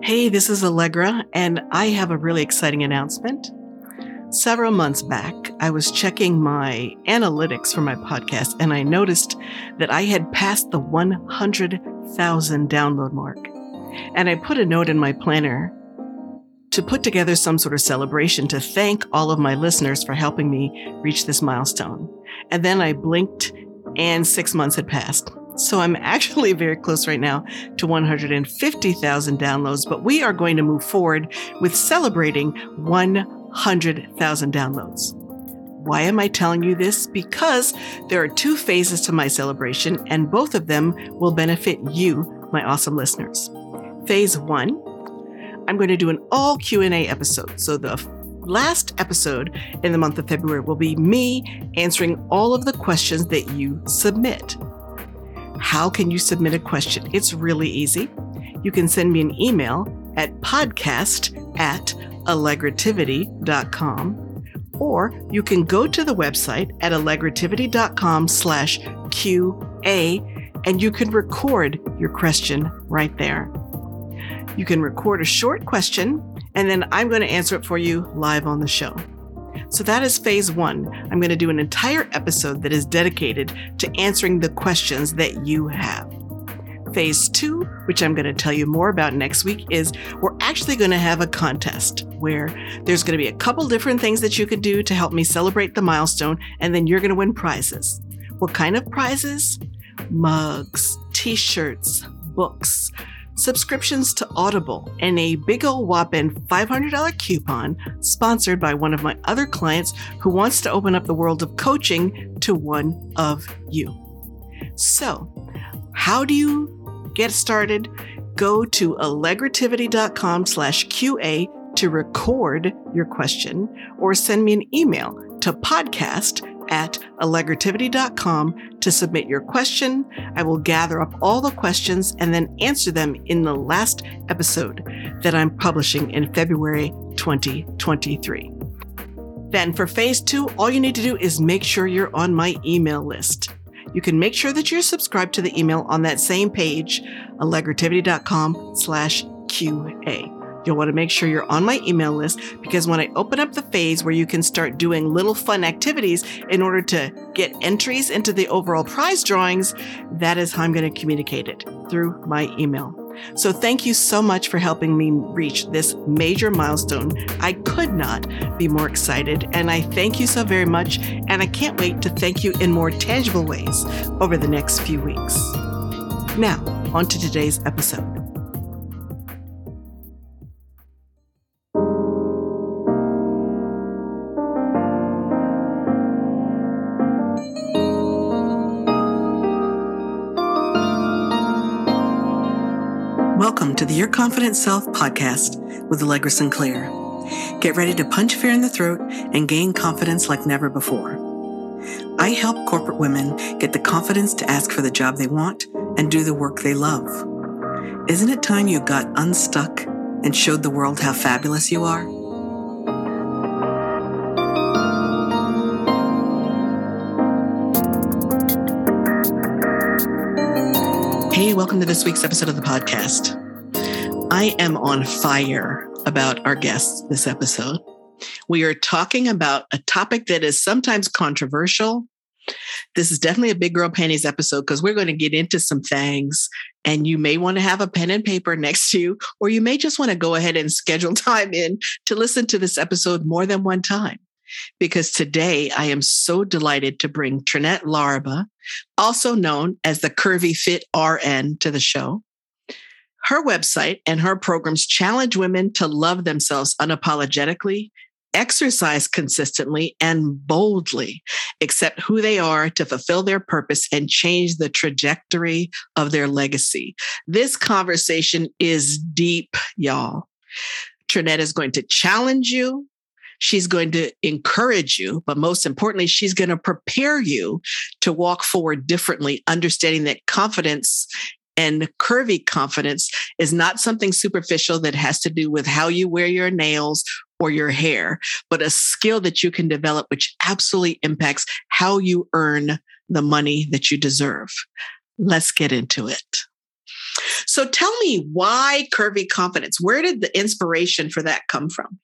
Hey, this is Allegra, and I have a really exciting announcement. Several months back, I was checking my analytics for my podcast, and I noticed that I had passed the 100,000 download mark. And I put a note in my planner to put together some sort of celebration to thank all of my listeners for helping me reach this milestone. And then I blinked, and six months had passed. So I'm actually very close right now to 150,000 downloads, but we are going to move forward with celebrating 100,000 downloads. Why am I telling you this? Because there are two phases to my celebration and both of them will benefit you, my awesome listeners. Phase 1, I'm going to do an all Q&A episode. So the last episode in the month of February will be me answering all of the questions that you submit. How can you submit a question? It's really easy. You can send me an email at podcast at allegrativity.com or you can go to the website at allegrativity.com slash QA and you can record your question right there. You can record a short question and then I'm going to answer it for you live on the show. So that is phase one. I'm going to do an entire episode that is dedicated to answering the questions that you have. Phase two, which I'm going to tell you more about next week, is we're actually going to have a contest where there's going to be a couple different things that you can do to help me celebrate the milestone, and then you're going to win prizes. What kind of prizes? Mugs, t shirts, books, subscriptions to Audible, and a big ol' whopping $500 coupon sponsored by one of my other clients who wants to open up the world of coaching to one of you. So, how do you get started? Go to allegrativity.com slash QA to record your question or send me an email to podcast at allegrativity.com to submit your question. I will gather up all the questions and then answer them in the last episode that I'm publishing in February 2023. Then for phase two, all you need to do is make sure you're on my email list. You can make sure that you're subscribed to the email on that same page, allegrativity.com slash QA. You'll want to make sure you're on my email list because when I open up the phase where you can start doing little fun activities in order to get entries into the overall prize drawings, that is how I'm going to communicate it through my email. So thank you so much for helping me reach this major milestone. I could not be more excited and I thank you so very much and I can't wait to thank you in more tangible ways over the next few weeks. Now, on to today's episode. The Your Confident Self podcast with Allegra Sinclair. Get ready to punch fear in the throat and gain confidence like never before. I help corporate women get the confidence to ask for the job they want and do the work they love. Isn't it time you got unstuck and showed the world how fabulous you are? Hey, welcome to this week's episode of the podcast. I am on fire about our guests this episode. We are talking about a topic that is sometimes controversial. This is definitely a big girl panties episode because we're going to get into some things and you may want to have a pen and paper next to you, or you may just want to go ahead and schedule time in to listen to this episode more than one time because today I am so delighted to bring Trinette Laraba, also known as the Curvy Fit RN, to the show. Her website and her programs challenge women to love themselves unapologetically, exercise consistently and boldly, accept who they are to fulfill their purpose and change the trajectory of their legacy. This conversation is deep, y'all. Trinette is going to challenge you. She's going to encourage you, but most importantly, she's going to prepare you to walk forward differently, understanding that confidence and curvy confidence is not something superficial that has to do with how you wear your nails or your hair, but a skill that you can develop, which absolutely impacts how you earn the money that you deserve. Let's get into it. So tell me why curvy confidence? Where did the inspiration for that come from?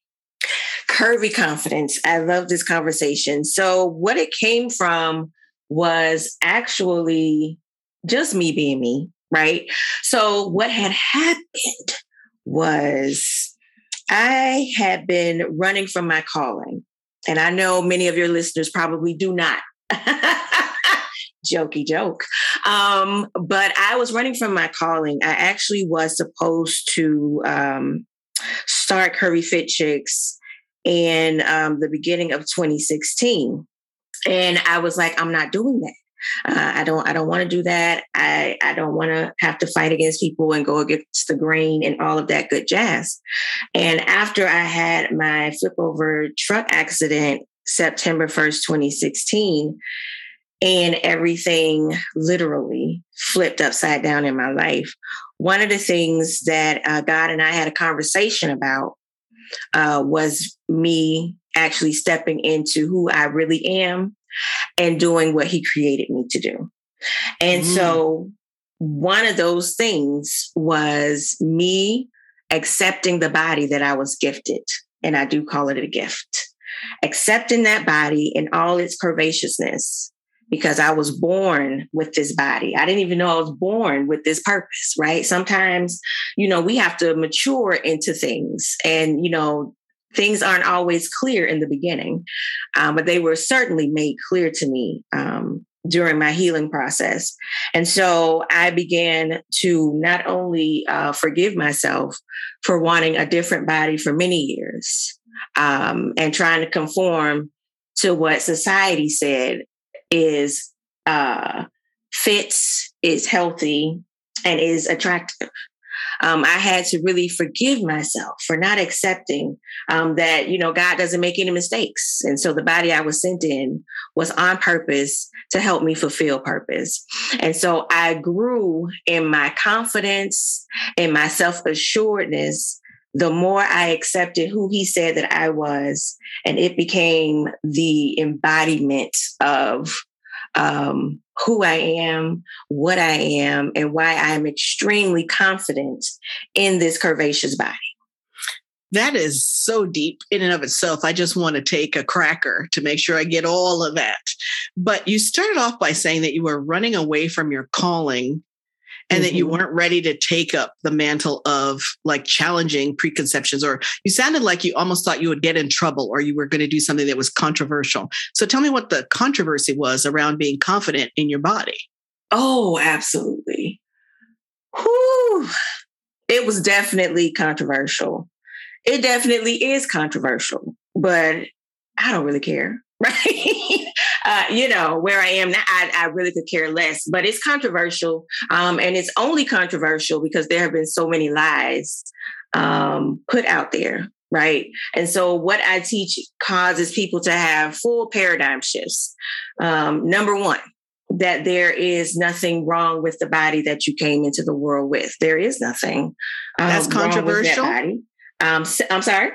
Curvy confidence. I love this conversation. So, what it came from was actually just me being me, right? So, what had happened was I had been running from my calling. And I know many of your listeners probably do not. Jokey joke. Um, but I was running from my calling. I actually was supposed to um, start Curvy Fit Chicks in um, the beginning of 2016. And I was like, I'm not doing that. Uh, I don't. I don't want to do that. I. I don't want to have to fight against people and go against the grain and all of that good jazz. And after I had my flip over truck accident, September first, 2016, and everything literally flipped upside down in my life. One of the things that uh, God and I had a conversation about uh, was me actually stepping into who I really am and doing what he created me to do. And mm. so one of those things was me accepting the body that I was gifted. And I do call it a gift. Accepting that body in all its curvaceousness because I was born with this body. I didn't even know I was born with this purpose, right? Sometimes, you know, we have to mature into things and, you know, things aren't always clear in the beginning, um, but they were certainly made clear to me um, during my healing process. And so I began to not only uh, forgive myself for wanting a different body for many years um, and trying to conform to what society said is uh, fits, is healthy, and is attractive um, I had to really forgive myself for not accepting um, that, you know, God doesn't make any mistakes. And so the body I was sent in was on purpose to help me fulfill purpose. And so I grew in my confidence and my self assuredness the more I accepted who he said that I was, and it became the embodiment of um, who I am, what I am, and why I am extremely confident in this curvaceous body. That is so deep in and of itself. I just want to take a cracker to make sure I get all of that. But you started off by saying that you were running away from your calling and mm-hmm. that you mm-hmm. weren't ready to take up the mantle of like challenging preconceptions or you sounded like you almost thought you would get in trouble or you were going to do something that was controversial so tell me what the controversy was around being confident in your body oh absolutely Whew. it was definitely controversial it definitely is controversial but i don't really care right? uh, you know, where I am now, I, I, really could care less, but it's controversial. Um, and it's only controversial because there have been so many lies um, put out there, right? And so what I teach causes people to have full paradigm shifts. Um, number one, that there is nothing wrong with the body that you came into the world with. There is nothing. That's controversial. That um, I'm sorry.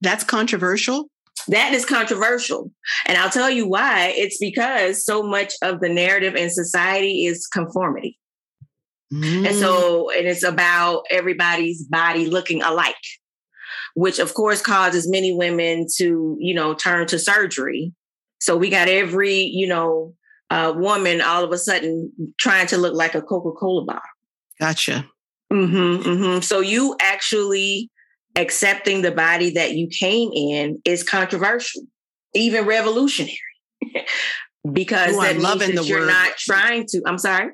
That's controversial. That is controversial. And I'll tell you why. It's because so much of the narrative in society is conformity. Mm. And so, and it's about everybody's body looking alike, which of course causes many women to, you know, turn to surgery. So we got every, you know, uh, woman all of a sudden trying to look like a Coca Cola bottle. Gotcha. Mm-hmm, mm-hmm. So you actually accepting the body that you came in is controversial, even revolutionary, because Ooh, that I'm loving that the you're word. not trying to. I'm sorry.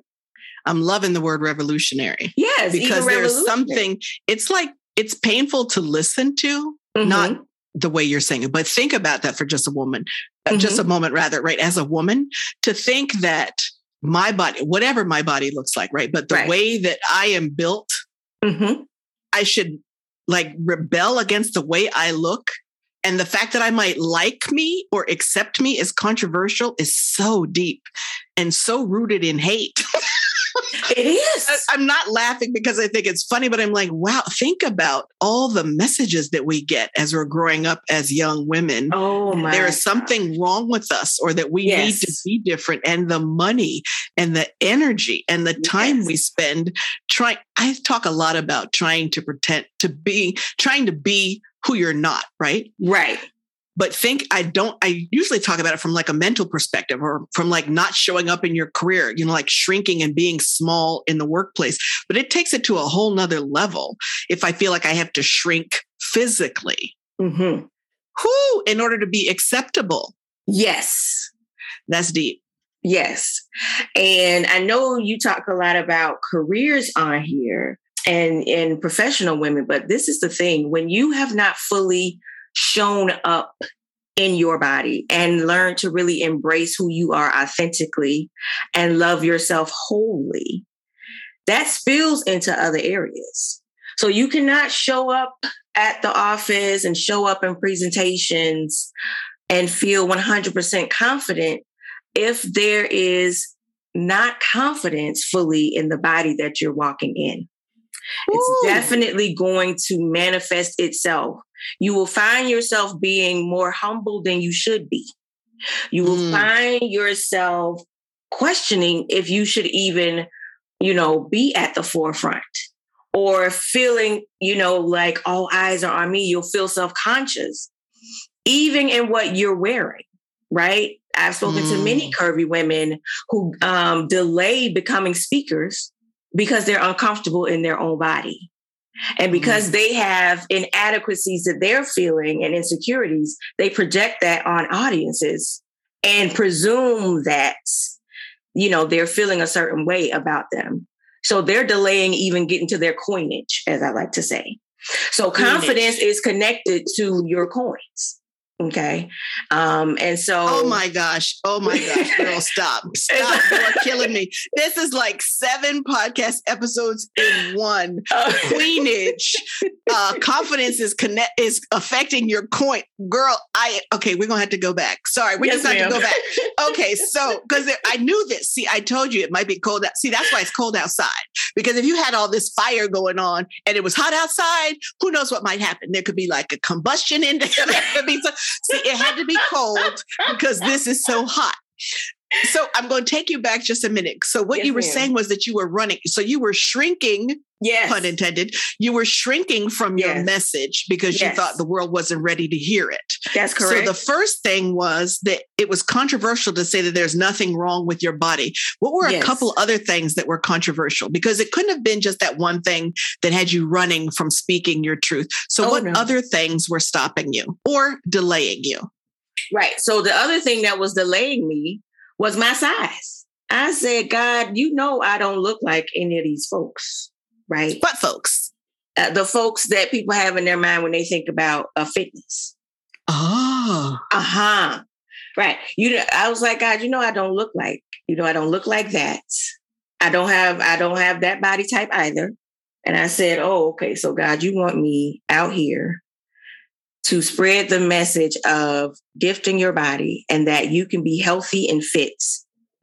I'm loving the word revolutionary. Yes, because there's something. It's like it's painful to listen to, mm-hmm. not the way you're saying it, but think about that for just a woman, mm-hmm. just a mm-hmm. moment, rather. Right, as a woman, to think that my body, whatever my body looks like, right, but the right. way that I am built, mm-hmm. I should like rebel against the way I look and the fact that I might like me or accept me is controversial is so deep and so rooted in hate. It is. I'm not laughing because I think it's funny, but I'm like, wow, think about all the messages that we get as we're growing up as young women. Oh my There is something wrong with us or that we yes. need to be different. And the money and the energy and the time yes. we spend trying. I talk a lot about trying to pretend to be, trying to be who you're not, right? Right but think i don't i usually talk about it from like a mental perspective or from like not showing up in your career you know like shrinking and being small in the workplace but it takes it to a whole nother level if i feel like i have to shrink physically. Mm-hmm. Whew, in order to be acceptable. Yes. That's deep. Yes. And i know you talk a lot about careers on here and and professional women but this is the thing when you have not fully shown up in your body and learn to really embrace who you are authentically and love yourself wholly, that spills into other areas. So you cannot show up at the office and show up in presentations and feel 100% confident if there is not confidence fully in the body that you're walking in. Ooh. It's definitely going to manifest itself you will find yourself being more humble than you should be. You will mm. find yourself questioning if you should even, you know, be at the forefront or feeling, you know, like all eyes are on me. You'll feel self conscious, even in what you're wearing, right? I've spoken mm. to many mm. curvy women who um, delay becoming speakers because they're uncomfortable in their own body. And because mm-hmm. they have inadequacies that they're feeling and insecurities, they project that on audiences and presume that, you know, they're feeling a certain way about them. So they're delaying even getting to their coinage, as I like to say. So confidence is connected to your coins. Okay. Um, and so Oh my gosh. Oh my gosh, girl, stop. Stop. You're killing me. This is like seven podcast episodes in one. Oh. Queenage. Uh confidence is connect is affecting your coin. Girl, I okay, we're gonna have to go back. Sorry, we yes, just have to go back. Okay, so because I knew this. See, I told you it might be cold out. See, that's why it's cold outside. Because if you had all this fire going on and it was hot outside, who knows what might happen? There could be like a combustion in there. there could be some, See, it had to be cold because this is so hot. So I'm going to take you back just a minute. So what yes, you were ma'am. saying was that you were running. So you were shrinking, yes. pun intended. You were shrinking from yes. your message because yes. you thought the world wasn't ready to hear it. That's correct. So the first thing was that it was controversial to say that there's nothing wrong with your body. What were a couple other things that were controversial? Because it couldn't have been just that one thing that had you running from speaking your truth. So oh, what no. other things were stopping you or delaying you? Right. So the other thing that was delaying me was my size. I said, God, you know, I don't look like any of these folks, right? What folks? Uh, the folks that people have in their mind when they think about uh, fitness. Oh. Uh huh. Right. You. I was like, God, you know, I don't look like. You know, I don't look like that. I don't have. I don't have that body type either. And I said, Oh, okay. So God, you want me out here to spread the message of gifting your body and that you can be healthy and fit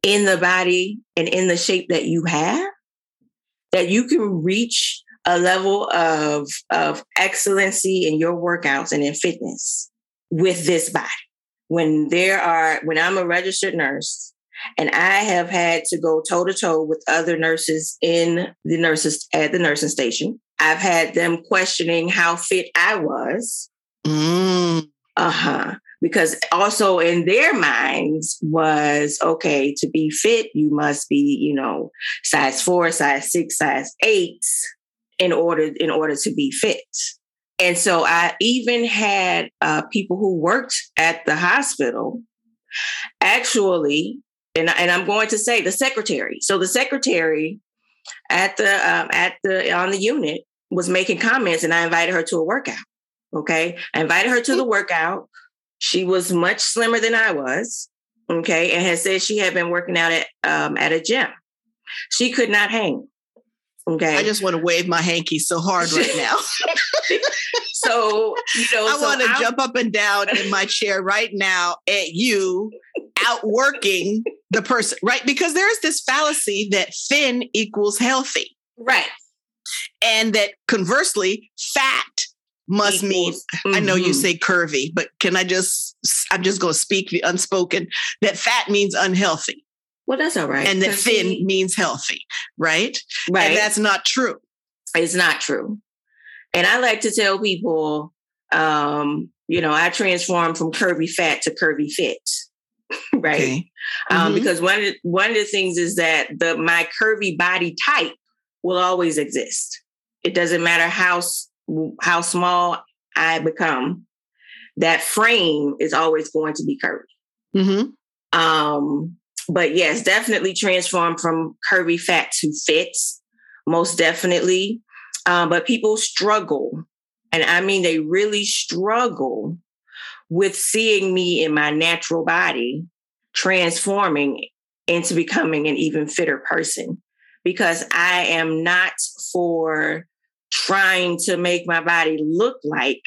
in the body and in the shape that you have, that you can reach a level of, of excellency in your workouts and in fitness with this body. When there are, when I'm a registered nurse and I have had to go toe to toe with other nurses in the nurses at the nursing station, I've had them questioning how fit I was Mm. Uh huh. Because also in their minds was okay to be fit, you must be, you know, size four, size six, size eight in order in order to be fit. And so I even had uh, people who worked at the hospital actually, and, and I'm going to say the secretary. So the secretary at the um, at the on the unit was making comments, and I invited her to a workout. Okay. I invited her to the workout. She was much slimmer than I was. Okay. And had said she had been working out at um, at a gym. She could not hang. Okay. I just want to wave my hanky so hard right now. so, you know, I so want to jump up and down in my chair right now at you out working the person, right? Because there's this fallacy that thin equals healthy. Right. And that conversely, fat must mean mm-hmm. I know you mm-hmm. say curvy, but can I just I'm just going to speak the unspoken that fat means unhealthy. Well, that's all right. And that thin he, means healthy, right? Right. And that's not true. It's not true. And I like to tell people, um, you know, I transformed from curvy fat to curvy fit. right. Okay. Um, mm-hmm. Because one of the, one of the things is that the my curvy body type will always exist. It doesn't matter how how small I become. That frame is always going to be curvy. Mm-hmm. Um, but yes, definitely transform from curvy fat to fits, most definitely. Um, but people struggle, and I mean they really struggle with seeing me in my natural body transforming into becoming an even fitter person because I am not for trying to make my body look like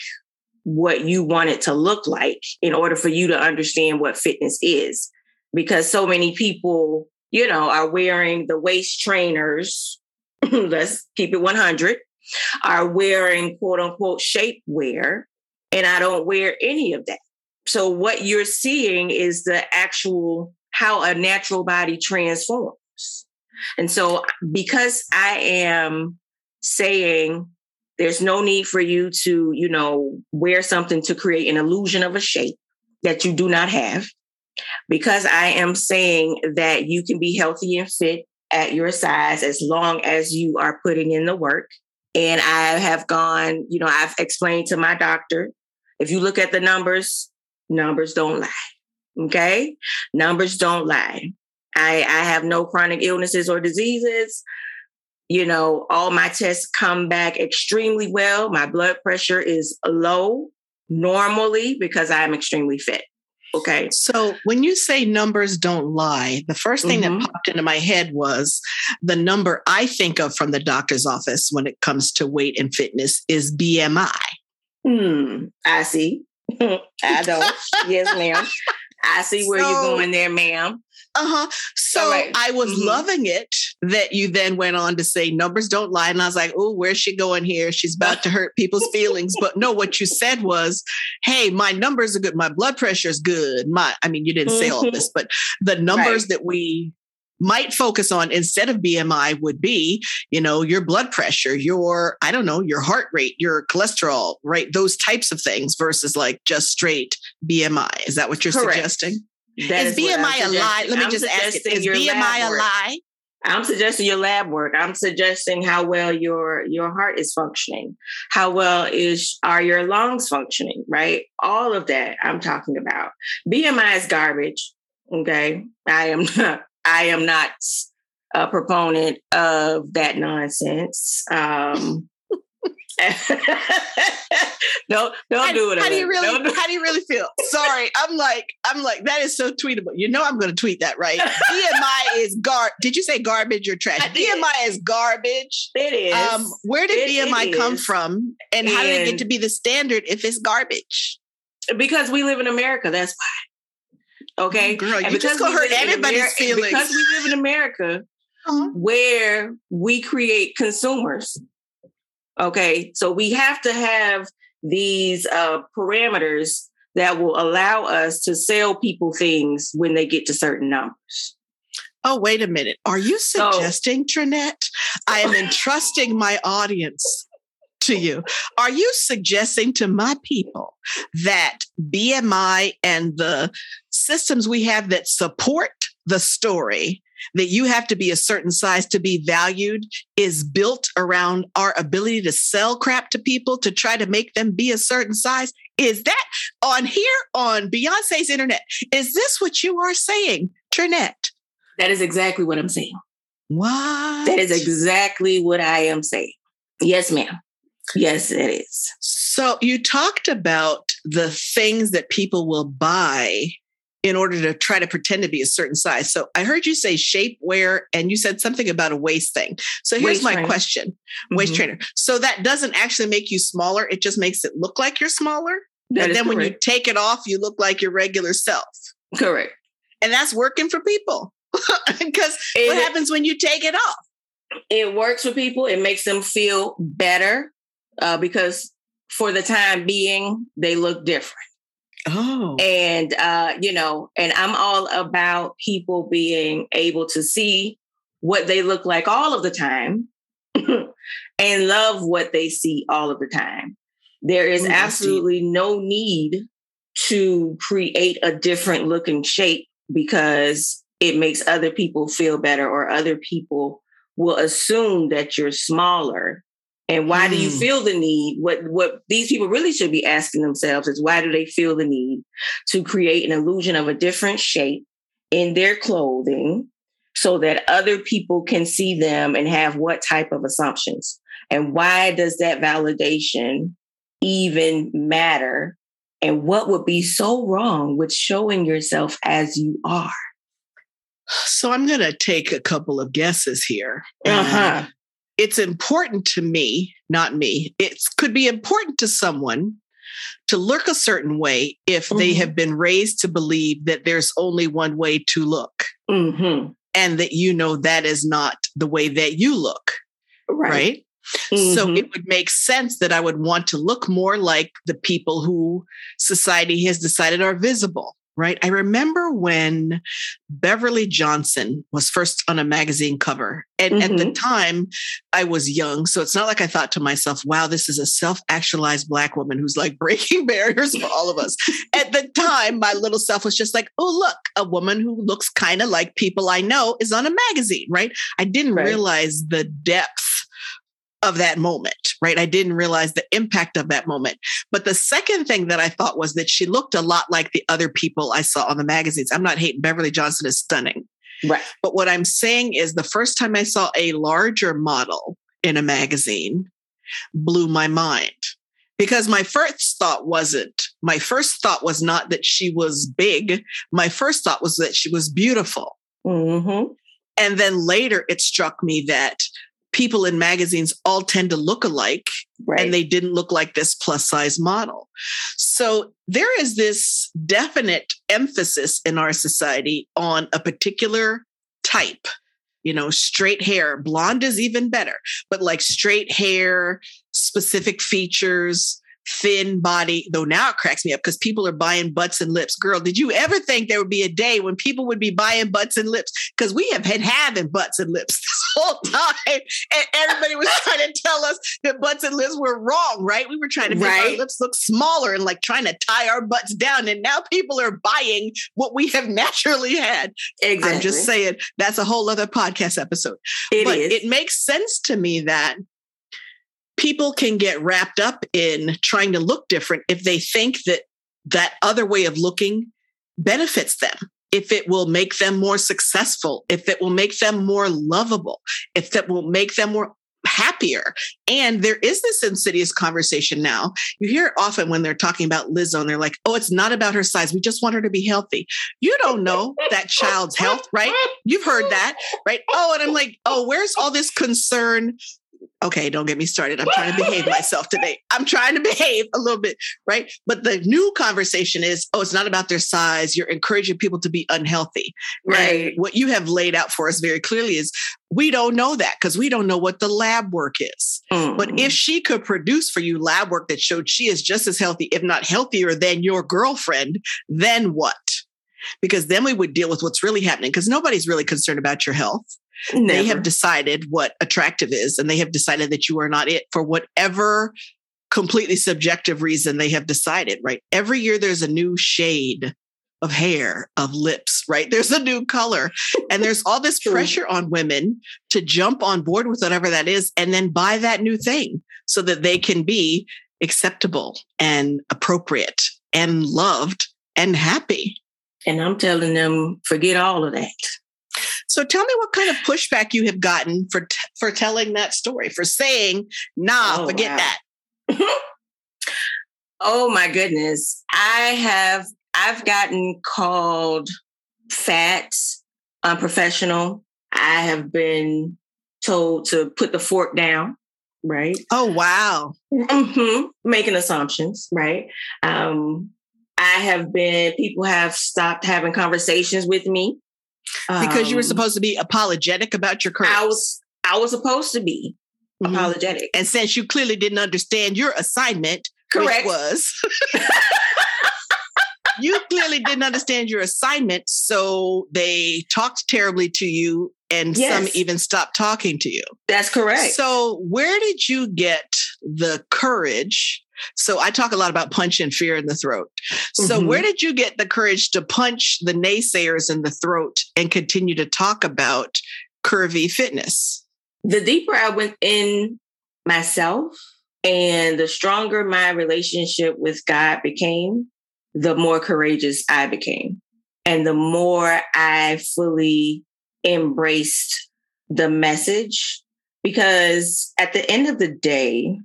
what you want it to look like in order for you to understand what fitness is. Because so many people, you know, are wearing the waist trainers, let's keep it 100, are wearing quote unquote shape wear, and I don't wear any of that. So what you're seeing is the actual how a natural body transforms. And so because I am saying there's no need for you to, you know, wear something to create an illusion of a shape that you do not have, because I am saying that you can be healthy and fit at your size as long as you are putting in the work. And I have gone, you know, I've explained to my doctor if you look at the numbers, numbers don't lie. Okay. Numbers don't lie. I, I have no chronic illnesses or diseases. You know, all my tests come back extremely well. My blood pressure is low normally because I'm extremely fit. Okay. So when you say numbers don't lie, the first thing mm-hmm. that popped into my head was the number I think of from the doctor's office when it comes to weight and fitness is BMI. Hmm. I see. I don't. yes, ma'am. I see where so, you're going there, ma'am. Uh-huh. So right. I was mm-hmm. loving it that you then went on to say numbers don't lie. And I was like, oh, where's she going here? She's about to hurt people's feelings. but no, what you said was, hey, my numbers are good. My blood pressure is good. My, I mean, you didn't mm-hmm. say all this, but the numbers right. that we might focus on instead of BMI would be, you know, your blood pressure, your, I don't know, your heart rate, your cholesterol, right? Those types of things versus like just straight BMI. Is that what you're Correct. suggesting? That is, is BMI a lie? Let me I'm just ask it. Is BMI a lie? I'm suggesting your lab work. I'm suggesting how well your your heart is functioning. How well is are your lungs functioning, right? All of that I'm talking about. BMI is garbage. Okay. I am not I am not a proponent of that nonsense. Um, don't don't do it. How do you really? Do how do you really feel? Sorry, I'm like I'm like that is so tweetable. You know I'm going to tweet that, right? BMI is gar. Did you say garbage or trash? BMI is garbage. It is. Um, where did it, BMI it come from, and, and how did it get to be the standard if it's garbage? Because we live in America. That's why. Okay, oh, girl, and you just gonna hurt everybody's feelings because we live in America, uh-huh. where we create consumers. Okay, so we have to have these uh, parameters that will allow us to sell people things when they get to certain numbers. Oh, wait a minute. Are you suggesting, so, Trinette? I am entrusting my audience to you. Are you suggesting to my people that BMI and the systems we have that support the story that you have to be a certain size to be valued is built around our ability to sell crap to people to try to make them be a certain size? Is that on here on Beyonce's internet? Is this what you are saying, Trinette? That is exactly what I'm saying. What? That is exactly what I am saying. Yes, ma'am. Yes, it is. So you talked about the things that people will buy in order to try to pretend to be a certain size. So I heard you say shapewear and you said something about a waist thing. So here's waist my trainer. question. Mm-hmm. Waist trainer. So that doesn't actually make you smaller, it just makes it look like you're smaller. That and then correct. when you take it off, you look like your regular self. Correct. And that's working for people. because what happens when you take it off? It works for people. It makes them feel better uh, because for the time being, they look different. Oh. And, uh, you know, and I'm all about people being able to see what they look like all of the time and love what they see all of the time. There is absolutely no need to create a different looking shape because it makes other people feel better or other people will assume that you're smaller and why mm. do you hmm. feel the need what what these people really should be asking themselves is why do they feel the need to create an illusion of a different shape in their clothing so that other people can see them and have what type of assumptions and why does that validation even matter and what would be so wrong with showing yourself as you are so I'm going to take a couple of guesses here. Uh-huh. It's important to me, not me. It could be important to someone to look a certain way if mm-hmm. they have been raised to believe that there's only one way to look. Mm-hmm. And that you know that is not the way that you look. Right. right? Mm-hmm. So it would make sense that I would want to look more like the people who society has decided are visible right? I remember when Beverly Johnson was first on a magazine cover. And mm-hmm. at the mm-hmm. time, I was young. So it's not like I thought to myself, wow, this is a self actualized Black woman who's like breaking barriers for all of us. at the time, my little self was just like, oh, look, a woman who looks kind of like people I know is on a magazine, right? I didn't right. realize the depth of that moment, right? I didn't realize the impact of that moment. But the second thing that I thought was that she looked a lot like the other people I saw on the magazines. I'm not hating Beverly Johnson is stunning. Right. But what I'm saying is the first time I saw a larger model in a magazine blew my mind because my first thought wasn't my first thought was not that she was big my first thought was that she was beautiful mm-hmm. and then later it struck me that people in magazines all tend to look alike right. and they didn't look like this plus size model. So there is this definite emphasis in our society on a particular type. You know, straight hair, blonde is even better, but like straight hair, specific features, thin body, though now it cracks me up because people are buying butts and lips. Girl, did you ever think there would be a day when people would be buying butts and lips? Because we have been having butts and lips this whole time. And everybody was trying to tell us that butts and lips were wrong, right? We were trying to make right. our lips look smaller and like trying to tie our butts down. And now people are buying what we have naturally had. Exactly. I'm just saying that's a whole other podcast episode. It but is. it makes sense to me that people can get wrapped up in trying to look different if they think that that other way of looking benefits them if it will make them more successful if it will make them more lovable if it will make them more happier. And there is this insidious conversation now. You hear it often when they're talking about Lizzo and they're like, oh, it's not about her size. We just want her to be healthy. You don't know that child's health, right? You've heard that, right? Oh, and I'm like, oh, where's all this concern okay, don't get me started. I'm trying to behave myself today. I'm trying to behave a little bit, right? But the new conversation is, oh, it's not about their size. You're encouraging people to be unhealthy. Right. And what you have laid out for us very clearly is we don't know that because we don't know what the lab work is. Mm. But if she could produce for you lab work that showed she is just as healthy, if not healthier than your girlfriend, then what? Because then we would deal with what's really happening because nobody's really concerned about your health. Never. They have decided what attractive is, and they have decided that you are not it for whatever completely subjective reason they have decided, right? Every year there's a new shade of hair, of lips, right? There's a new color. And there's all this pressure on women to jump on board with whatever that is and then buy that new thing so that they can be acceptable and appropriate and loved and happy. And I'm telling them, forget all of that. So tell me what kind of pushback you have gotten for t- for telling that story, for saying, "Nah, oh, forget wow. that." oh my goodness, I have I've gotten called fat, unprofessional. I have been told to put the fork down. Right. Oh wow. Mm-hmm. Making assumptions. Right. Um, I have been. People have stopped having conversations with me because you were Um, supposed to be apologetic about your curves. I was I was supposed to be Mhm. apologetic. And since you clearly didn't understand your assignment, Correct. was you clearly didn't understand your assignment, so they talked terribly to you, and some even stopped talking to you. That's correct. So, where did you get the courage? So, I talk a lot about punch and fear in the throat. So, Mhm. where did you get the courage to punch the naysayers in the throat and continue to talk about curvy fitness? the deeper I went in myself and the stronger my relationship with God became, the more courageous I became. And the more I fully embraced the message. Because at the end of the day,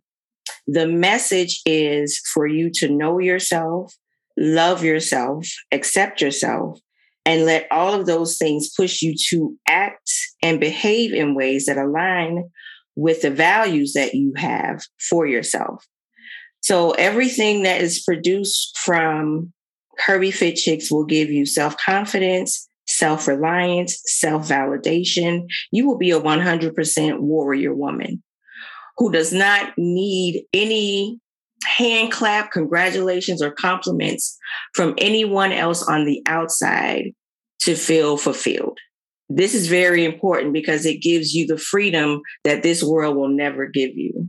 the message is for you to know yourself, love yourself, accept yourself, and let all of those things push you to act and behave in ways that align with the values that you have for yourself. So everything that is produced from Curvy Fit Chicks will give you self confidence, self reliance, self validation. You will be a 100% warrior woman who does not need any hand clap, congratulations, or compliments from anyone else on the outside to feel fulfilled. This is very important because it gives you the freedom that this world will never give you.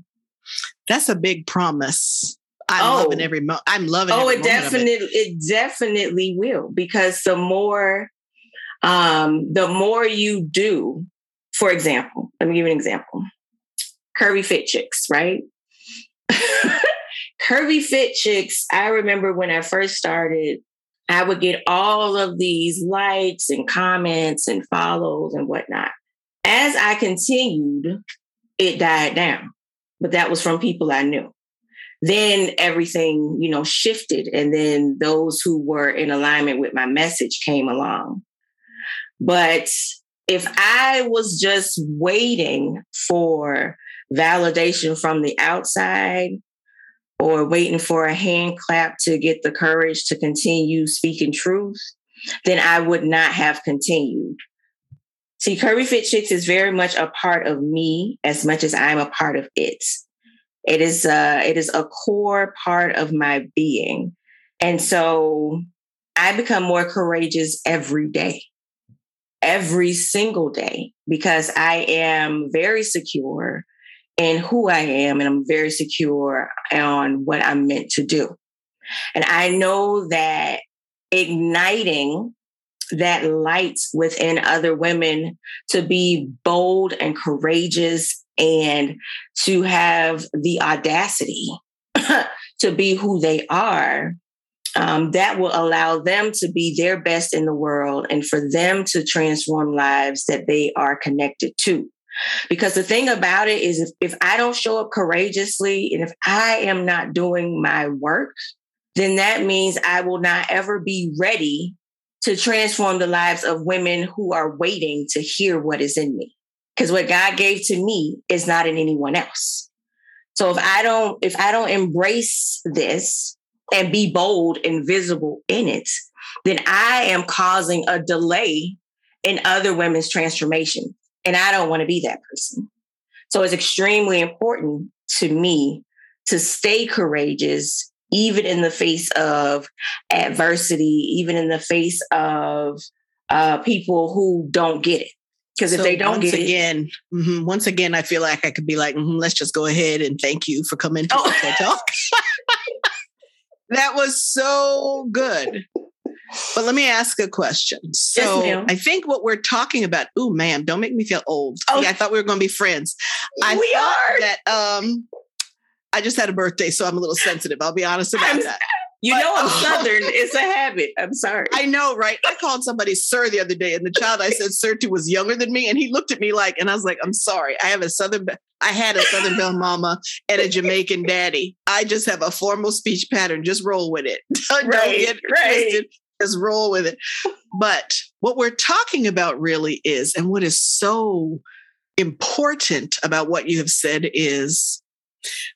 That's a big promise. I'm Oh. loving every mo- I'm loving Oh, every it moment definitely it definitely will because the more um the more you do, for example, let me give you an example. Curvy fit chicks, right? Curvy fit chicks, I remember when I first started, I would get all of these likes and comments and follows and whatnot. As I continued, it died down, but that was from people I knew then everything you know shifted and then those who were in alignment with my message came along but if i was just waiting for validation from the outside or waiting for a hand clap to get the courage to continue speaking truth then i would not have continued see curvy fit chicks is very much a part of me as much as i'm a part of it it is uh it is a core part of my being. And so I become more courageous every day. Every single day because I am very secure in who I am and I'm very secure on what I'm meant to do. And I know that igniting that light within other women to be bold and courageous and to have the audacity to be who they are, um, that will allow them to be their best in the world and for them to transform lives that they are connected to. Because the thing about it is, if, if I don't show up courageously and if I am not doing my work, then that means I will not ever be ready to transform the lives of women who are waiting to hear what is in me because what God gave to me is not in anyone else. So if I don't if I don't embrace this and be bold and visible in it, then I am causing a delay in other women's transformation and I don't want to be that person. So it's extremely important to me to stay courageous even in the face of adversity, even in the face of uh, people who don't get it. Because if So they don't once get it, again, mhm, once again, I feel like I could be like, mhm, let's just go ahead and thank you for coming to Oh. the Talk. that was so good. But let me ask a question. So ma'am. I think what we're talking about, ooh, ma'am, don't make me feel old. Oh. Yeah, I thought we were going to be friends. I we are. that um, I just had a birthday, so I'm a little sensitive. I'll be honest about I'm- that. You But- know I'm Southern. It's a habit. I'm sorry. I know, right? I called somebody sir the other day, and the child I said sir to was younger than me, and he looked at me like, and I was like, I'm sorry, I have a southern, I had a southern belle mama and a Jamaican daddy. I just have a formal speech pattern. Just roll with it. Don't Right, get right. twisted. Just roll with it. But what we're talking about really is, and what is so important about what you have said is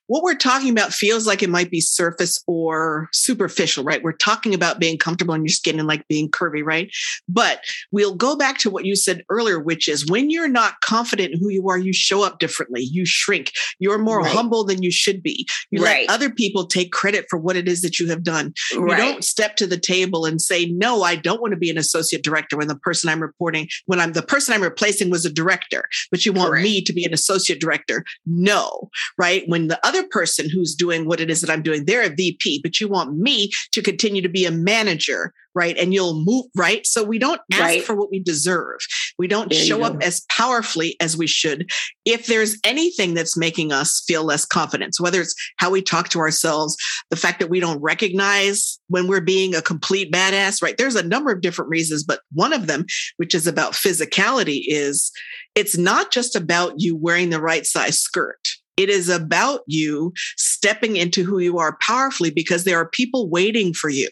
what we're talking about feels like it might be surface or superficial, right? We're talking about being comfortable in your skin and like being curvy, right? But we'll go back to what you said earlier, which is when you're not confident in who you are, you show up differently, you shrink, you're more right. humble than you should be. You right. let other people take credit for what it is that you have done. Right. You don't step to the table and say, No, I don't want to be an associate director when the person I'm reporting, when I'm the person I'm replacing was a director, but you want Correct. me to be an associate director. No, right? When the other person who's doing what it is that I'm doing, they're a VP, but you want me to continue to be a manager, right? And you'll move, right? So we don't ask right. for what we deserve. We don't there show up as powerfully as we should. If there's anything that's making us feel less confidence, whether it's how we talk to ourselves, the fact that we don't recognize when we're being a complete badass, right? There's a number of different reasons, but one of them, which is about physicality, is it's not just about you wearing the right size skirt. It is about you stepping into who you are powerfully because there are people waiting for you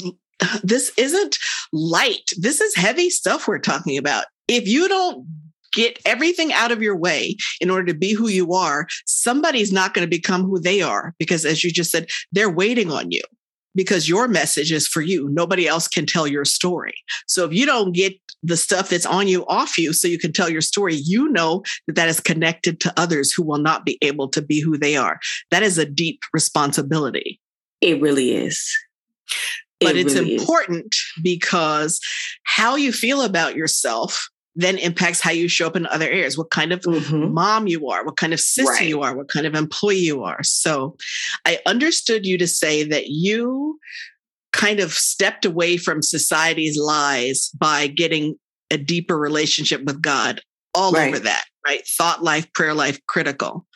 this isn't light. This is heavy stuff we're talking about. If you don't get everything out of your way in order to be who you are, somebody's not going to become who they are because, as you just said, they're waiting on you because your message is for you. Nobody else can tell your story. So if you don't get the stuff that's on you off you so you can tell your story, you know that that is connected to others who will not be able to be who they are. That is a deep responsibility. It really is but it it's really important is. because how you feel about yourself then impacts how you show up in other areas what kind of mm-hmm. mom you are what kind of sister right. you are what kind of employee you are so i understood you to say that you kind of stepped away from society's lies by getting a deeper relationship with god all right. over that right thought life prayer life critical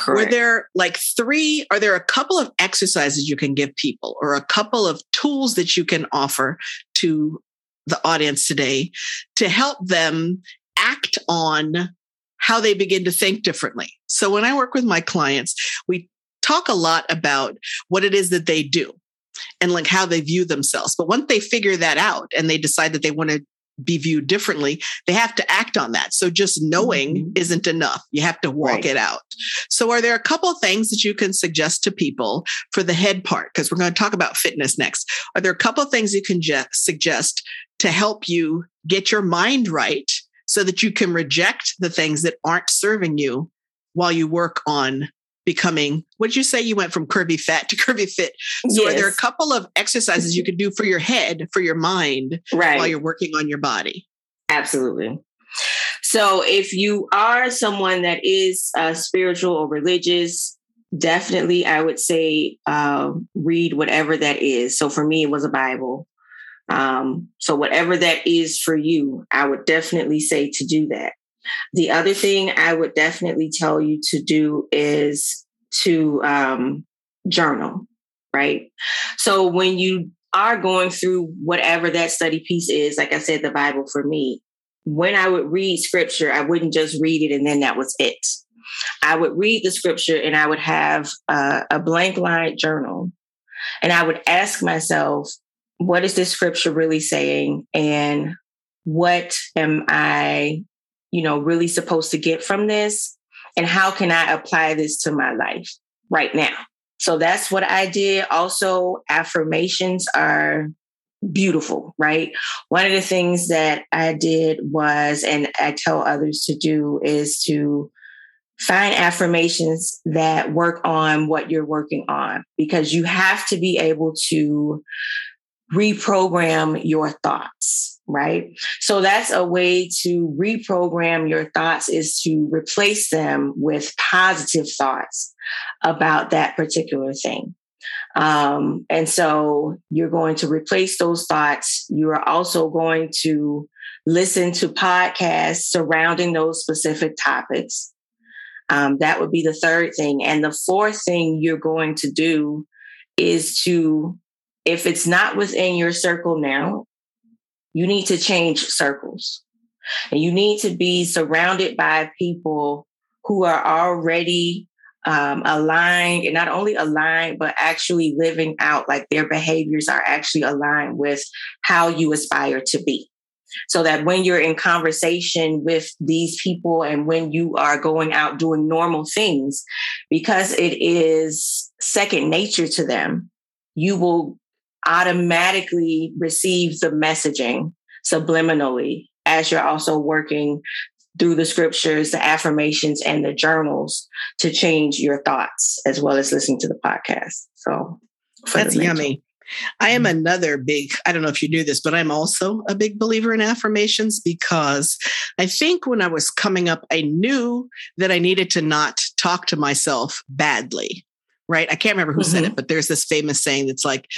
Correct. Were there like three? Are there a couple of exercises you can give people or a couple of tools that you can offer to the audience today to help them act on how they begin to think differently? So when I work with my clients, we talk a lot about what it is that they do and like how they view themselves. But once they figure that out and they decide that they want to be viewed differently, they have to act on that. So just knowing mm-hmm. isn't enough. You have to walk right. it out. So are there a couple of things that you can suggest to people for the head part? Because we're going to talk about fitness next. Are there a couple of things you can je- suggest to help you get your mind right so that you can reject the things that aren't serving you while you work on becoming what did you say? You went from curvy fat to curvy fit. So yes. are there a couple of exercises you could do for your head for your mind right. while you're working on your body? Absolutely. So if you are someone that is uh, spiritual or religious definitely i would say uh, read whatever that is. So for me it was a bible. Um, so whatever that is for you i would definitely say to do that the other thing I would definitely tell you to do is to um, journal, right? So when you are going through whatever that study piece is, like I said, the Bible for me, when I would read scripture, I wouldn't just read it and then that was it. I would read the scripture and I would have a, a blank line journal and I would ask myself, what is this scripture really saying? And what am I you know, really supposed to get from this? And how can I apply this to my life right now? So that's what I did. Also, affirmations are beautiful, right? One of the things that I did was, and I tell others to do, is to find affirmations that work on what you're working on because you have to be able to reprogram your thoughts right? So that's a way to reprogram your thoughts is to replace them with positive thoughts about that particular thing. Um, and so you're going to replace those thoughts. You are also going to listen to podcasts surrounding those specific topics. Um, that would be the third thing. And the fourth thing you're going to do is to, if it's not within your circle now, you need to change circles. And you need to be surrounded by people who are already um, aligned and not only aligned, but actually living out like their behaviors are actually aligned with how you aspire to be. so that when you're in conversation with these people and when you are going out doing normal things, because it is second nature to them, you will automatically receive the messaging subliminally as you're also working through the scriptures, the affirmations, and the journals to change your thoughts as well as listening to the podcast. So that's yummy. I am mm-hmm. another big, I don't know if you knew this, but I'm also a big believer in affirmations because I think when I was coming up, I knew that I needed to not talk to myself badly. Right. I can't remember who mm-hmm. said it, mm-hmm. but there's this famous saying that's like,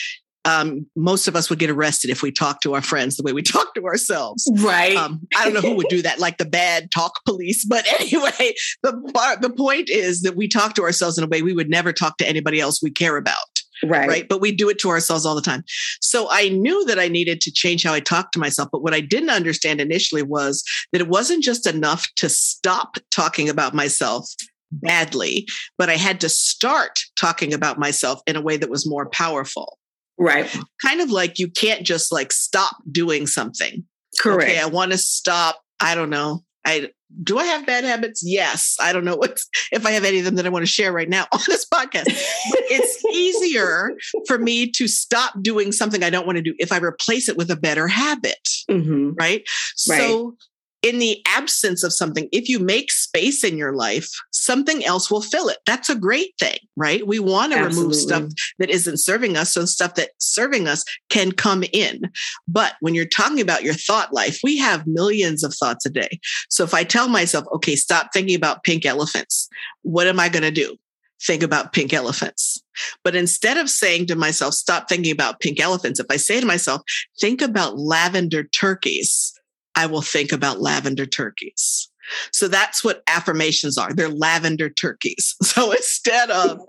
um, most of us would get arrested if we talked to our friends the way we talk to ourselves. Right. Um, I don't know who would do that, like the bad talk police. But anyway, the the point is that we talk to ourselves in a way we would never talk to anybody else we care about. Right. Right. But we do it to ourselves all the time. So I knew that I needed to change how I talked to myself. But what I didn't understand initially was that it wasn't just enough to stop talking about myself badly, but I had to start talking about myself in a way that was more powerful. Right. Kind of like you can't just like stop doing something. Correct. Okay, I want to stop. I don't know. I do I have bad habits? Yes. I don't know what if I have any of them that I want to share right now on this podcast. But it's easier for me to stop doing something I don't want to do if I replace it with a better habit. Mm-hmm. Right? right. So in the absence of something, if you make space in your life, something else will fill it. That's a great thing, right? We want to remove stuff that isn't serving us so stuff that's serving us can come in. But when you're talking about your thought life, we have millions of thoughts a day. So if I tell myself, okay, stop thinking about pink elephants, what am I going to do? Think about pink elephants. But instead of saying to myself, stop thinking about pink elephants, if I say to myself, think about lavender turkeys, I will think about lavender turkeys. So that's what affirmations are. They're lavender turkeys. So instead of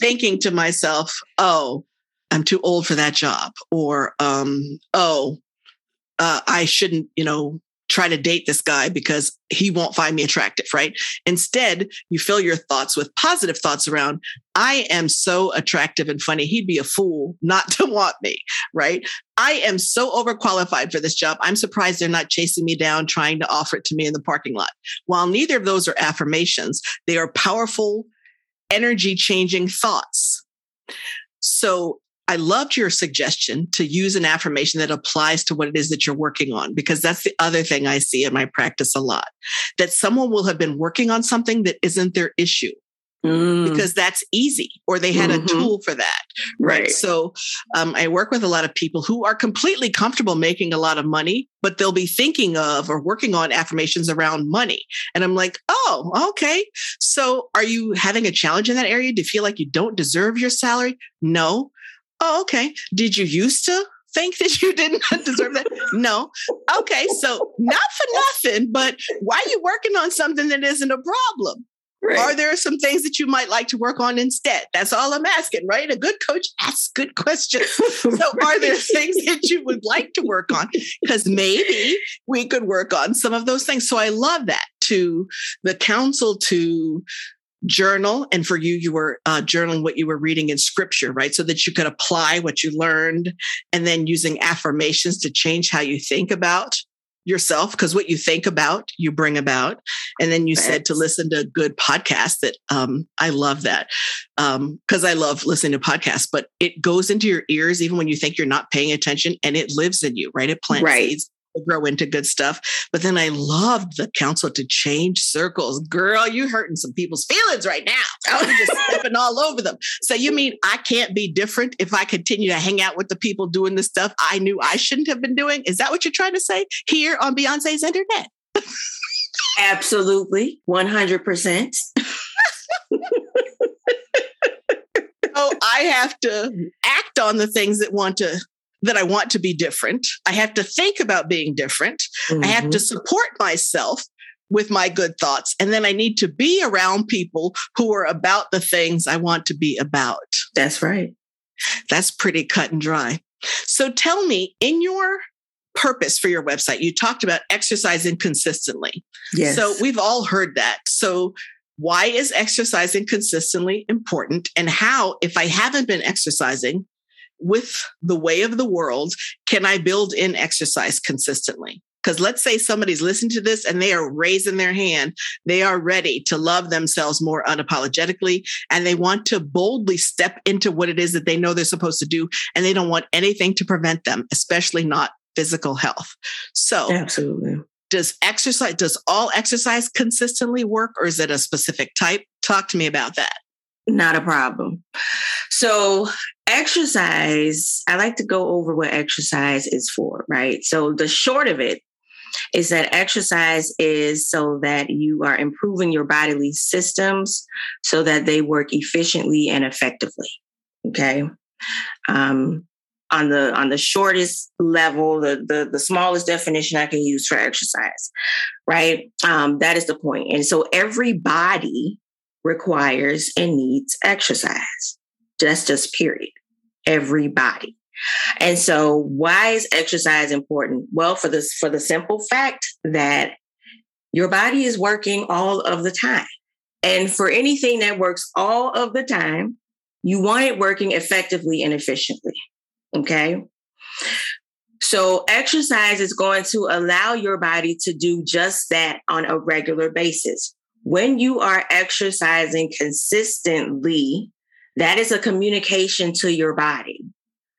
thinking to myself, oh, I'm too old for that job, or um, oh, uh, I shouldn't, you know, try to date this guy because he won't find me attractive, right? Instead, you fill your thoughts with positive thoughts around, I am so attractive and funny. He'd be a fool not to want me, right? I am so overqualified for this job. I'm surprised they're not chasing me down, trying to offer it to me in the parking lot. While neither of those are affirmations, they are powerful, energy changing thoughts. So I loved your suggestion to use an affirmation that applies to what it is that you're working on, because that's the other thing I see in my practice a lot that someone will have been working on something that isn't their issue. Mm. Because that's easy, or they had mm-hmm. a tool for that. Right. right. So um, I work with a lot of people who are completely comfortable making a lot of money, but they'll be thinking of or working on affirmations around money. And I'm like, oh, okay. So are you having a challenge in that area? Do you feel like you don't deserve your salary? No. Oh, okay. Did you used to think that you didn't deserve that? No. Okay. So not for nothing, but why are you working on something that isn't a problem? Right. Are there some things that you might like to work on instead? That's all I'm asking, right? A good coach asks good questions. So, are there things that you would like to work on? Because maybe we could work on some of those things. So, I love that to the counsel to journal and for you you were uh, journaling what you were reading in scripture right so that you could apply what you learned and then using affirmations to change how you think about yourself because what you think about you bring about and then you right. said to listen to a good podcasts that um, i love that because um, i love listening to podcasts but it goes into your ears even when you think you're not paying attention and it lives in you right it plants right. seeds grow into good stuff. But then I loved the counsel to change circles. Girl, you hurting some people's feelings right now. Oh, you're just stepping all over them. So you mean I can't be different if I continue to hang out with the people doing the stuff I knew I shouldn't have been doing? Is that what you're trying to say here on Beyonce's internet? Absolutely. 100%. oh, I have to act on the things that want to that I want to be different. I have to think about being different. Mm-hmm. I have to mm-hmm. support myself with my good thoughts. And then I need to be around people who are about the things I want to be about. That's right. That's pretty cut and dry. So tell me, in your purpose for your website, you talked about exercising consistently. Yes. So we've all heard that. So why is exercising consistently important? And how, if I haven't been exercising, with the way of the world can I build in exercise consistently? Because let's say somebody's listening to this and they are raising their hand. They are ready to love themselves more unapologetically and they want to boldly step into what it is that they know they're supposed to do. And they don't want anything to prevent them, especially not physical health. So, absolutely. Does exercise, does all exercise consistently work or is it a specific type? Talk to me about that. Not a problem. So, exercise, I like to go over what exercise is for, right? So, the short of it is that exercise is so that you are improving your bodily systems so that they work efficiently and effectively. Okay. Um, on the on the shortest level, the the, the smallest definition I can use for exercise, right? Um, that is the point. And so every body requires and needs exercise. That's just period. Everybody. And so why is exercise important? Well, for this for the simple fact that your body is working all of the time. And for anything that works all of the time, you want it working effectively and efficiently. Okay. So, exercise is going to allow your body to do just that on a regular basis when you are exercising consistently, that is a communication to your body.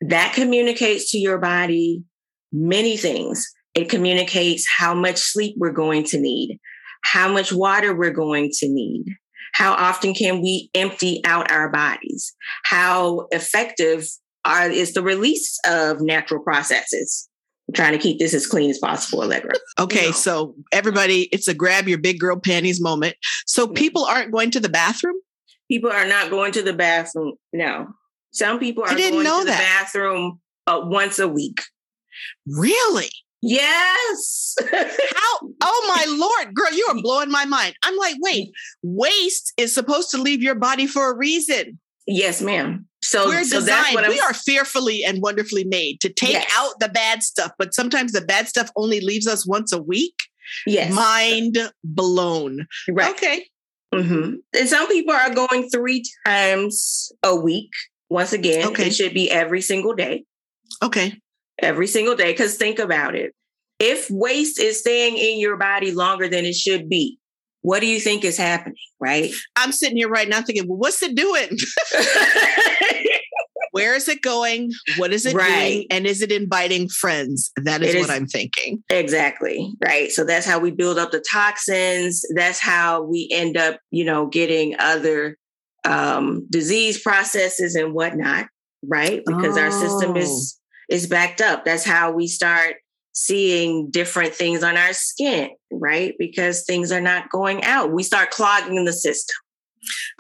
That communicates to your body many things. It communicates how much sleep we're going to need, how much water we're going to need, how often can we empty out our bodies, how effective are, is the release of natural processes trying to keep this as clean as possible, Allegra. Okay, you know? so everybody, it's a grab your big girl panties moment. So people aren't going to the bathroom? People are not going to the bathroom. No. Some people are going to the bathroom uh, once a week. Really? Yes. How? Oh my lord, girl, you are blowing my mind. I'm like, wait, waste is supposed to leave your body for a reason. Yes, ma'am. So we're so designed. we are fearfully and wonderfully made to take yes. out the bad stuff, but sometimes the bad stuff only leaves us once a week. Yes, mind blown. Right. Okay. Mm-hmm. And some people are going three times a week. Once again, okay. it should be every single day. Okay. Every single day. Because think about it. If waste is staying in your body longer than it should be, what do you think is happening? Right. I'm sitting here right now thinking, well, what's it doing? Where is it going? What is it right. doing? And is it inviting friends? That is, is what I'm thinking. Exactly. Right. So that's how we build up the toxins. That's how we end up, you know, getting other um, disease processes and whatnot. Right. Because oh. our system is oh. is backed up. That's how we start seeing different things on our skin, right? Because things are not going out. We start clogging the system.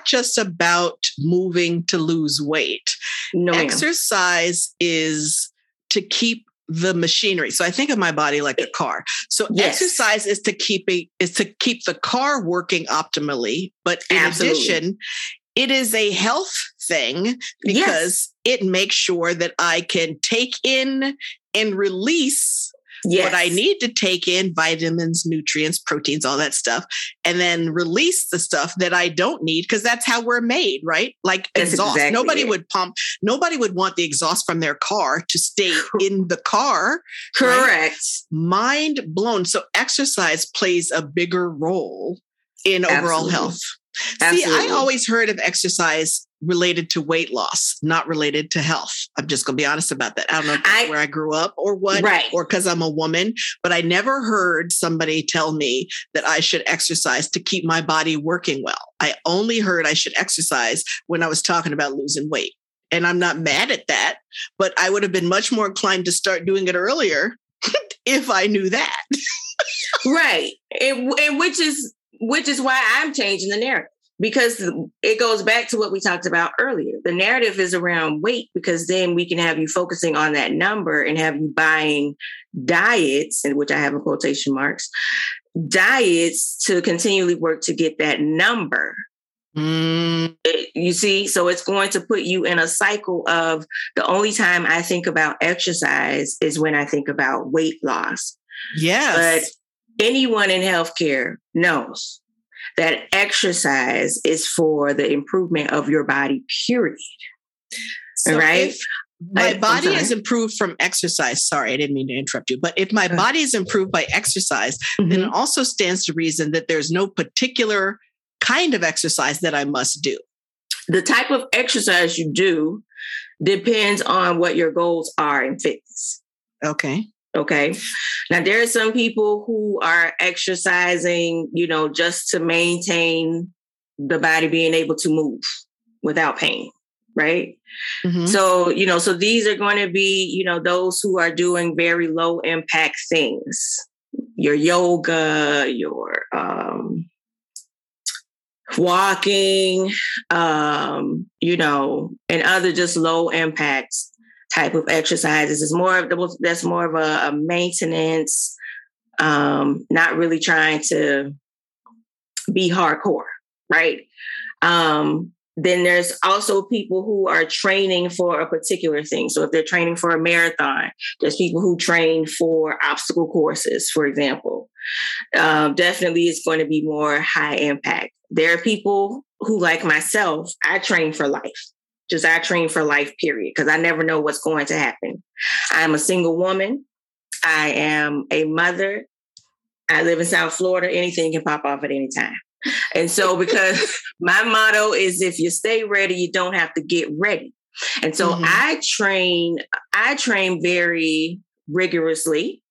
Just about moving to lose weight. No, Exercise is to keep the machinery. So I think of my body like a car. So yes. exercise is to keep a, is to keep the car working optimally, but in Absolutely. addition, it is a health thing because yes. it makes sure that I can take in and release yes. what I need to take in vitamins, nutrients, proteins, all that stuff, and then release the stuff that I don't need because that's how we're made, right? Like that's exhaust. Exactly nobody it. would pump, nobody would want the exhaust from their car to stay in the car. Correct. Right? Mind blown. So exercise plays a bigger role in Absolutely. overall health. Absolutely. See, I always heard of exercise related to weight loss, not related to health. I'm just going to be honest about that. I don't know I, where I grew up or what, right. or because I'm a woman, but I never heard somebody tell me that I should exercise to keep my body working well. I only heard I should exercise when I was talking about losing weight. And I'm not mad at that, but I would have been much more inclined to start doing it earlier if I knew that. right. And, and which is which is why I'm changing the narrative because it goes back to what we talked about earlier. The narrative is around weight because then we can have you focusing on that number and have you buying diets, in which I have in quotation marks, diets to continually work to get that number. Mm. You see, so it's going to put you in a cycle of the only time I think about exercise is when I think about weight loss. Yes. Anyone in healthcare knows that exercise is for the improvement of your body, period. So right? my I, body is improved from exercise. Sorry, I didn't mean to interrupt you. But if my body is improved by exercise, mm-hmm. then it also stands to reason that there's no particular kind of exercise that I must do. The type of exercise you do depends on what your goals are in fitness. Okay. Okay. Now, there are some people who are exercising, you know, just to maintain the body being able to move without pain right? Mm-hmm. So, you know, so these are going to be, you know, those who are doing very low impact things. Your yoga, your um walking, um, you know, and other just low impact type of exercises. It's more of the that's more of a, a maintenance, um, not really trying to be hardcore, right? Um, then there's also people who are training for a particular thing. So if they're training for a marathon, there's people who train for obstacle courses, for example. Um, definitely, it's going to be more high impact. There are people who, like myself, I train for life. Just I train for life, period, because I never know what's going to happen. I'm a single woman. I am a mother. I live in South Florida. Anything can pop off at any time. And so, because my motto is if you stay ready, you don't have to get ready. And so mm-hmm. I train, I train very rigorously,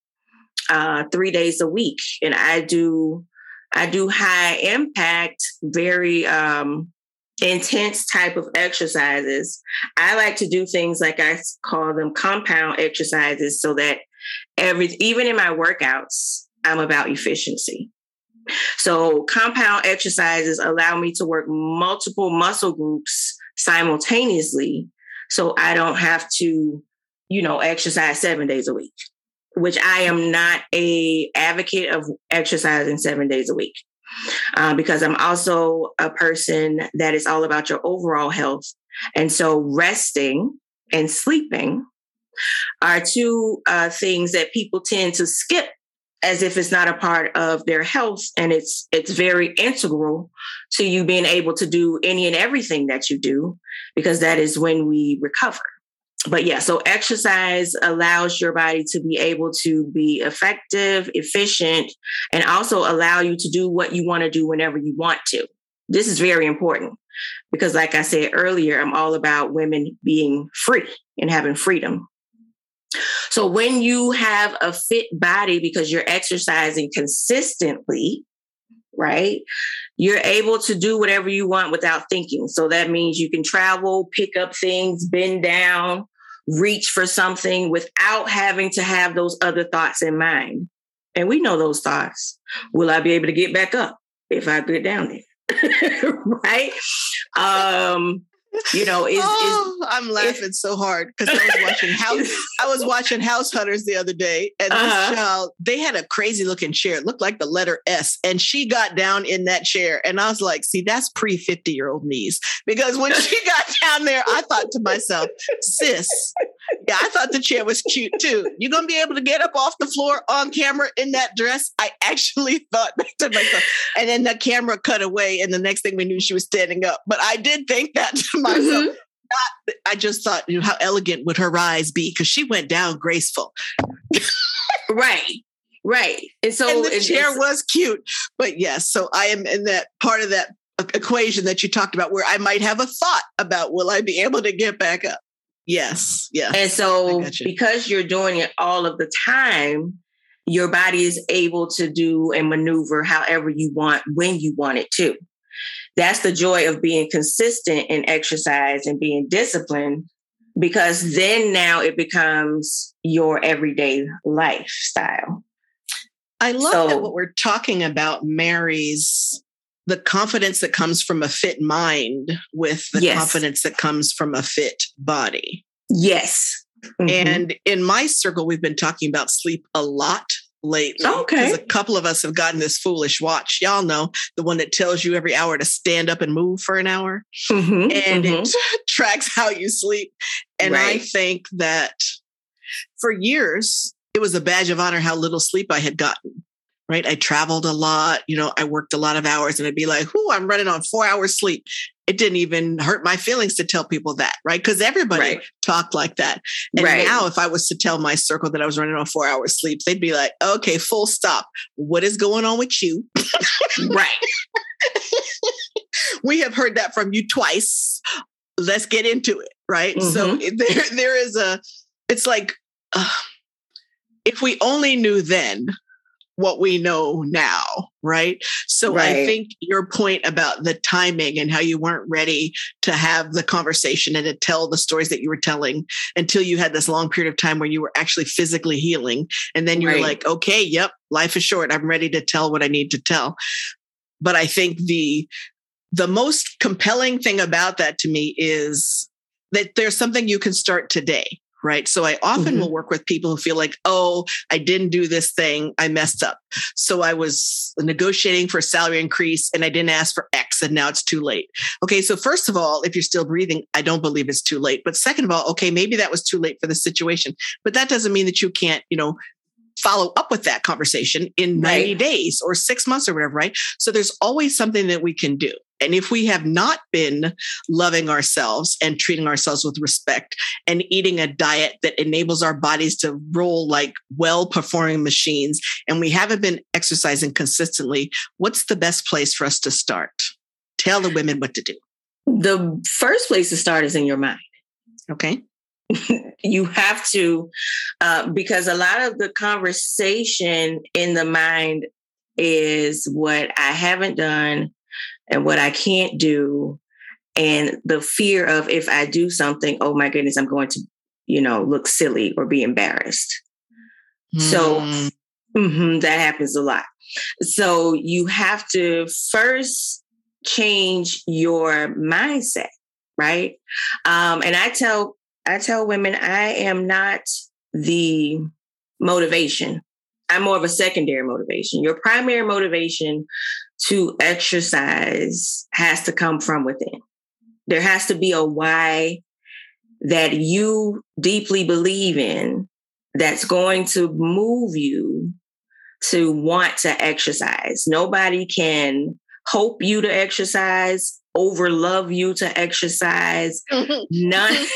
uh, three days a week. And I do, I do high impact, very um, intense type of exercises. I like to do things like I call them compound exercises so that every, even in my workouts, I'm about efficiency. So, compound exercises allow me to work multiple muscle groups simultaneously. So, I don't have to, you know, exercise seven days a week, which I am not a advocate of exercising seven days a week. Uh, because I'm also a person that is all about your overall health. And so, resting and sleeping are two uh, things that people tend to skip as if it's not a part of their health and it's it's very integral to you being able to do any and everything that you do because that is when we recover but yeah so exercise allows your body to be able to be effective efficient and also allow you to do what you want to do whenever you want to this is very important because like i said earlier i'm all about women being free and having freedom so when you have a fit body because you're exercising consistently, right? You're able to do whatever you want without thinking. So that means you can travel, pick up things, bend down, reach for something without having to have those other thoughts in mind. And we know those thoughts. Will I be able to get back up if I get down there? right? Um, you know, is, oh, is I'm laughing so hard because I was watching House. I was watching House Hunters the other day, and uh-huh. this child they had a crazy looking chair. It looked like the letter S, and she got down in that chair, and I was like, "See, that's pre fifty year old knees." Because when she got down there, I thought to myself, "Sis, yeah, I thought the chair was cute too. You gonna be able to get up off the floor on camera in that dress?" I actually thought to myself, and then the camera cut away, and the next thing we knew, she was standing up. But I did think that to myself. Mm-hmm. Not, I just thought, you know, how elegant would her rise be? Because she went down graceful. right. Right. And so and the chair was cute. But yes, so I am in that part of that equation that you talked about where I might have a thought about will I be able to get back up? Yes. Yes. And so because you're doing it all of the time, your body is able to do and maneuver however you want when you want it to that's the joy of being consistent in exercise and being disciplined because then now it becomes your everyday lifestyle. I love so, that what we're talking about marries the confidence that comes from a fit mind with the yes. confidence that comes from a fit body. Yes. Mm-hmm. And in my circle, we've been talking about sleep a lot lately. Okay. A couple of us have gotten this foolish watch. Y'all know the one that tells you every hour to stand up and move for an hour. Mm-hmm, and mm-hmm. it tracks how you sleep. And right. I think that for years, it was a badge of honor how little sleep I had gotten. Right? I traveled a lot, you know, I worked a lot of hours and I'd be like, "Whoo, I'm running on 4 hours sleep." It didn't even hurt my feelings to tell people that, right? Cuz everybody right. talked like that. And right. now if I was to tell my circle that I was running on 4 hours sleep, they'd be like, "Okay, full stop. What is going on with you?" right. we have heard that from you twice. Let's get into it, right? Mm-hmm. So there there is a it's like uh, if we only knew then what we know now, right? So right. I think your point about the timing and how you weren't ready to have the conversation and to tell the stories that you were telling until you had this long period of time where you were actually physically healing. And then you're right. like, okay, yep, life is short. I'm ready to tell what I need to tell. But I think the the most compelling thing about that to me is that there's something you can start today right? So I often mm-hmm. will work with people who feel like, oh, I didn't do this thing, I messed up. So I was negotiating for a salary increase and I didn't ask for X and now it's too late. Okay, so first of all, if you're still breathing, I don't believe it's too late. But second of all, okay, maybe that was too late for the situation, but that doesn't mean that you can't, you know, follow up with that conversation in 90 right. days or six months or whatever, right? So there's always something that we can do. And if we have not been loving ourselves and treating ourselves with respect and eating a diet that enables our bodies to roll like well performing machines, and we haven't been exercising consistently, what's the best place for us to start? Tell the women what to do. The first place to start is in your mind. Okay. you have to, uh, because a lot of the conversation in the mind is what I haven't done, and what I can't do and the fear of if I do something, oh my goodness, I'm going to, you know, look silly or be embarrassed. Mm. So mm-hmm, that happens a lot. So you have to first change your mindset, right? Um, and I tell I tell women I am not the motivation. I'm more of a secondary motivation. Your primary motivation to exercise has to come from within. There has to be a why that you deeply believe in that's going to move you to want to exercise. Nobody can hope you to exercise, over love you to exercise. none,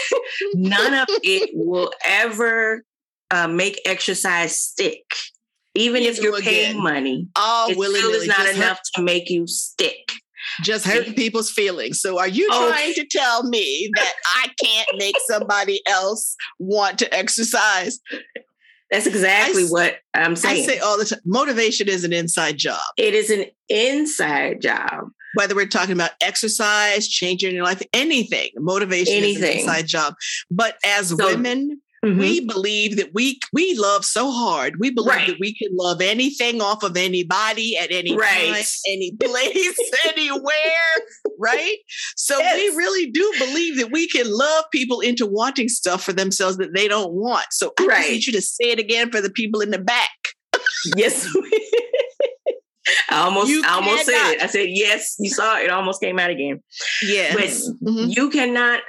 none of it will ever uh, make exercise stick. Even if you're paying again. money, all it still is not enough hurt. to make you stick. Just hurting people's feelings. So, are you oh. trying to tell me that I can't make somebody else want to exercise? That's exactly I, what I'm saying. I say all the time motivation is an inside job. It is an inside job. Whether we're talking about exercise, changing your life, anything, motivation anything. is an inside job. But as so, women, Mm-hmm. We believe that we we love so hard. We believe right. that we can love anything off of anybody at any right. time, any place, anywhere, right? So yes. we really do believe that we can love people into wanting stuff for themselves that they don't want. So I right. need you to say it again for the people in the back. yes. I almost, you I almost said it. I said yes. You saw it. It almost came out again. Yes, but mm-hmm. you cannot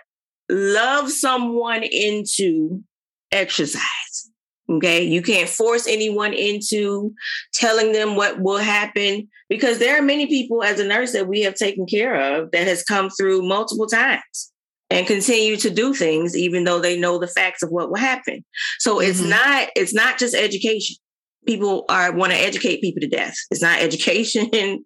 love someone into exercise. Okay. You can't force anyone into telling them what will happen because there are many people as a nurse that we have taken care of that has come through multiple times and continue to do things even though they know the facts of what will happen. So mm-hmm. it's not it's not just education. People are want to educate people to death. It's not education.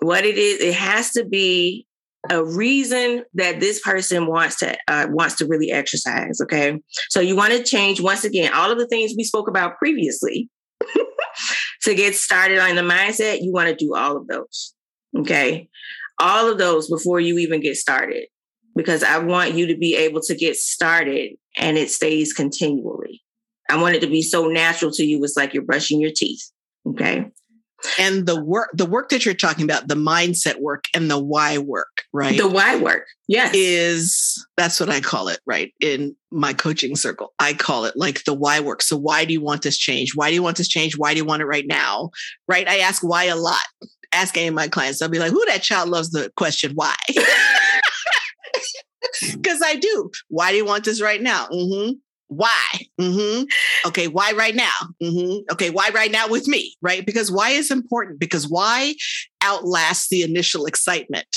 what it is, it has to be a reason that this person wants to uh, wants to really exercise okay so you want to change once again all of the things we spoke about previously to get started on the mindset you want to do all of those okay all of those before you even get started because i want you to be able to get started and it stays continually i want it to be so natural to you it's like you're brushing your teeth okay? And the work the work that you're talking about the mindset work and the why work right? The why work yes. Is that's what i call it right in my coaching circle. I call it like the why work. So why do you want this change? Why do you want this change? Why do you want it right now? Right? I ask why a lot. Ask any of my clients i'll be like who that child loves the question why? Because i do. Why do you want this right now? Mm-hmm why? Mm-hmm. Okay, why right now? Mm-hmm. Okay, why right now with me? Right? Because why is important? Because why outlasts the initial excitement.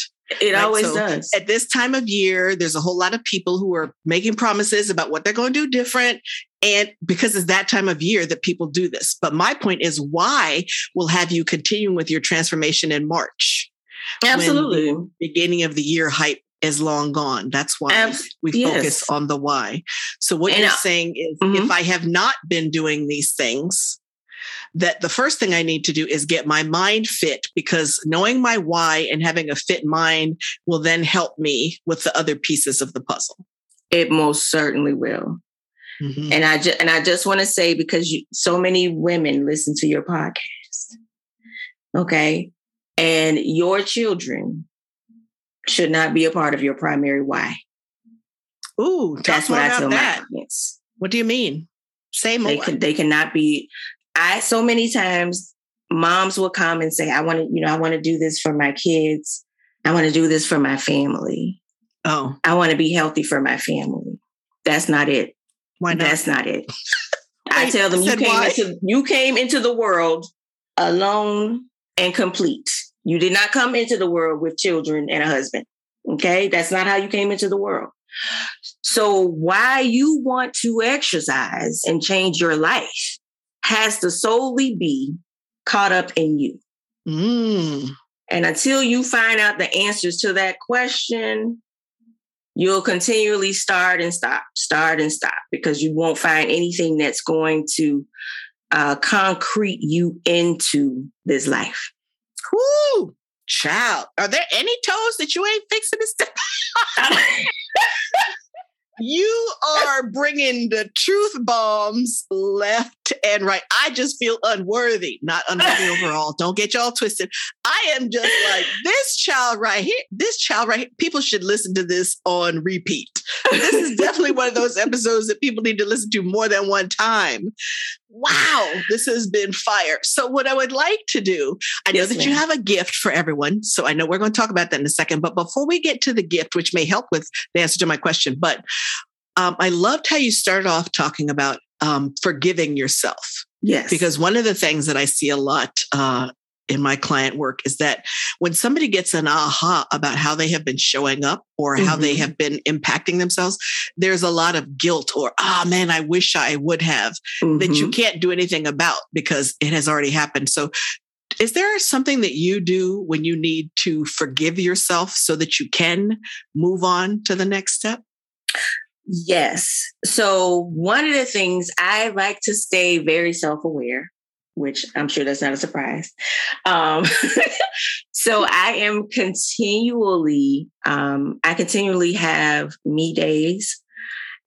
It right? always so does. At this time of year, there's a whole lot of people who are making promises about what they're going to do different. And because it's that time of year that people do this. But my point is, why will have you continuing with your transformation in March? Absolutely. beginning of the year hype is long gone. That's why we yes. focus on the why. So what and you're I, saying is mm-hmm. if I have not been doing these things, that the first thing I need to do is get my mind fit because knowing my why and having a fit mind will then help me with the other pieces of the puzzle. It most certainly will. Mm-hmm. And I just and I just want to say because you, so many women listen to your podcast. Okay? And your children should not be a part of your primary why. Ooh, that's what I tell that. my clients. What do you mean? Say more. They, can, they cannot be. I so many times moms will come and say, "I want to, you know, I want to do this for my kids. I want to do this for my family. Oh, I want to be healthy for my family." That's not it. Why not? That's not it. I tell them you came why? into you came into the world alone and complete. You did not come into the world with children and a husband. Okay. That's not how you came into the world. So, why you want to exercise and change your life has to solely be caught up in you. Mm. And until you find out the answers to that question, you'll continually start and stop, start and stop, because you won't find anything that's going to uh, concrete you into this life. Whoo! Child, are there any toes that you ain't fixing to step you are bringing the truth bombs left and right. I just feel unworthy, not unworthy overall. Don't get y'all twisted. I am just like this child right here. This child right here. People should listen to this on repeat. This is definitely one of those episodes that people need to listen to more than one time. Wow, this has been fire. So, what I would like to do, I know yes, that ma'am. you have a gift for everyone. So, I know we're going to talk about that in a second. But before we get to the gift, which may help with the answer to my question, but um, I loved how you started off talking about um, forgiving yourself. Yes. Because one of the things that I see a lot uh, in my client work is that when somebody gets an aha about how they have been showing up or mm-hmm. how they mm-hmm. have been impacting themselves, there's a lot of guilt or, ah, oh, man, I wish I would have mm-hmm. that you mm-hmm. can't do anything about because it has already happened. So, is there something that you do when you need to forgive yourself so that you can move on to the next step? Yes. So, one of the things I like to stay very self aware which I'm sure that's not a surprise. Um, so I am continually, um, I continually have me days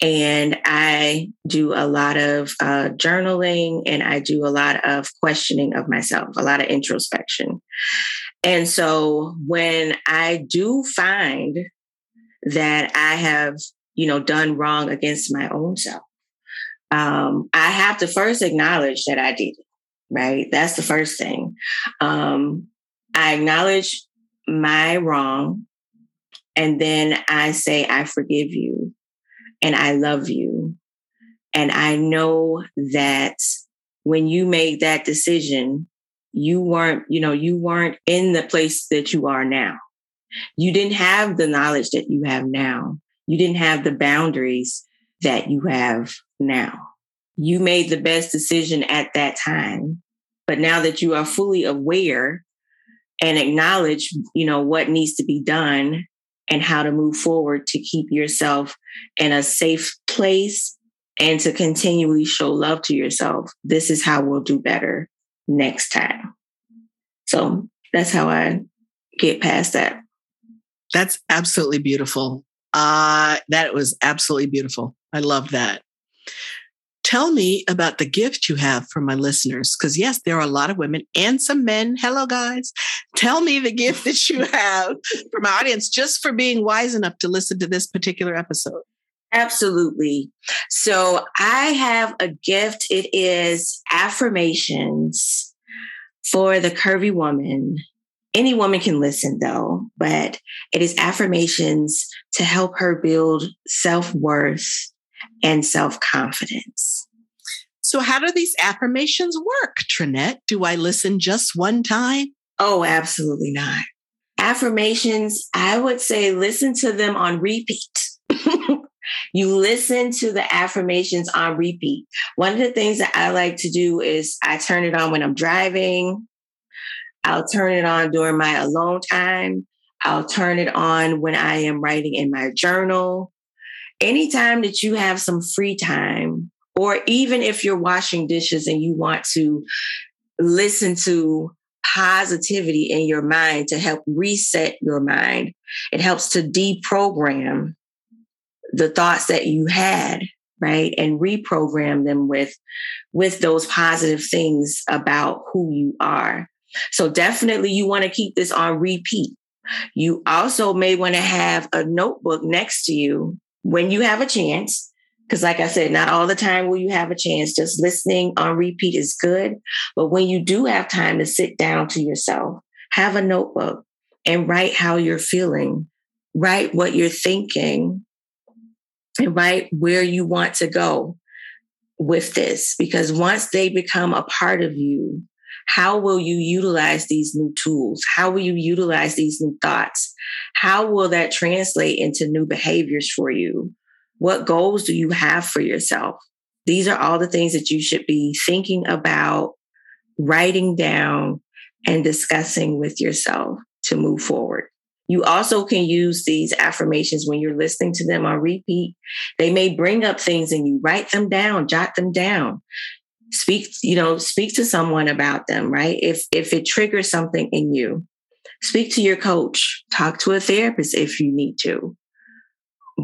and I do a lot of uh, journaling and I do a lot of questioning of myself, a lot of introspection. And so when I do find that I have, you know, done wrong against my own self, um, I have to first acknowledge that I did it right? That's the first thing. Um, I acknowledge my wrong, and then I say, I forgive you and I love you. And I know that when you made that decision, you weren't, you know, you weren't in the place that you are now. You didn't have the knowledge that you have now. You didn't have the boundaries that you have now you made the best decision at that time. But now that you are fully aware and acknowledge, you know, what needs to be done and how to move forward to keep yourself in a safe place and to continually show love to yourself, this is how we'll do better next time. So that's how I get past that. That's absolutely beautiful. Uh, that was absolutely beautiful. I love that tell me about the gift you have for my listeners. Because, yes, there are a lot of women and some men. Hello, guys. Tell me the gift that you have for my audience just for being wise enough to listen to this particular episode. Absolutely. So, I have a gift. It is affirmations for the curvy woman. Any woman can listen though, but it is affirmations to help her build self worth and self confidence. So, how do these affirmations work, Trinette? Do I listen just one time? Oh, absolutely not. Affirmations, I would say listen to them on repeat. you listen to the affirmations on repeat. One of the things that I like to do is I turn it on when I'm driving. I'll turn it on during my alone time. I'll turn it on when I am writing in my journal. Anytime that you have some free time, or even if you're washing dishes and you want to listen to positivity in your mind to help reset your mind, it helps to deprogram the thoughts that you had right? And reprogram them with with those positive things about who you are. So definitely you want to keep this on repeat. You also may want to have a notebook next to you when you have a chance. Because, like I said, not all the time will you have a chance. Just listening on repeat is good. But when you do have time to sit down to yourself, have a notebook and write how you're feeling, write what you're thinking, and write where you want to go with this. Because once they become a part of you, how will you utilize these new tools? How will you utilize these new thoughts? How will that translate into new behaviors for you? What goals do you have for yourself? These are all the things that you should be thinking about, writing down, and discussing with yourself to move forward. You also can use these affirmations when you're listening to them on repeat. They may bring up things and you write them down, jot them down speak you know speak to someone about them right if if it triggers something in you speak to your coach talk to a therapist if you need to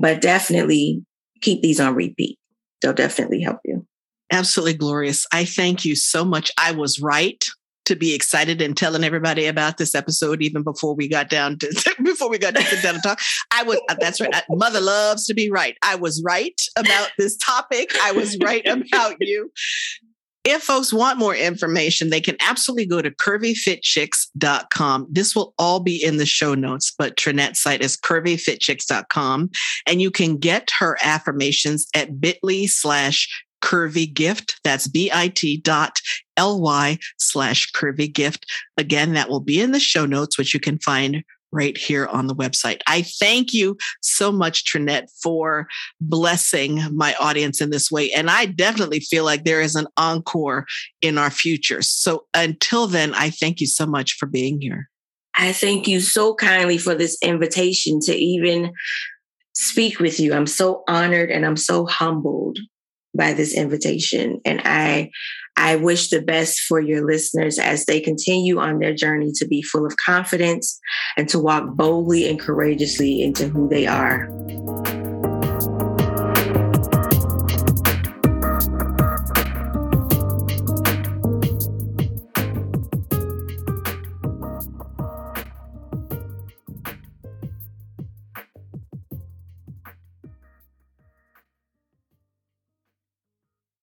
but definitely keep these on repeat they'll definitely help you absolutely glorious i thank you so much i was right to be excited and telling everybody about this episode even before we got down to before we got to sit down and talk. I was uh, that's right. Uh, mother loves to be right. I was right about this topic. I was right about you. If folks want more information, they can absolutely go to curvyfitchicks.com. This will all be in the show notes, but Trinette's site is curvyfitchicks.com. And you can get her affirmations at bit.ly slash curvy gift. That's bit dot ly slash curvy gift. Again, that will be in the show notes, which you can find right here on the website. I thank you so much, Trinette, for blessing my audience in this way. And I definitely feel like there is an encore in our future. So until then, I thank you so much for being here. I thank you so kindly for this invitation to even speak with you. I'm so honored and I'm so humbled by this invitation. And I I wish the best for your listeners as they continue on their journey to be full of confidence and to walk boldly and courageously into who they are.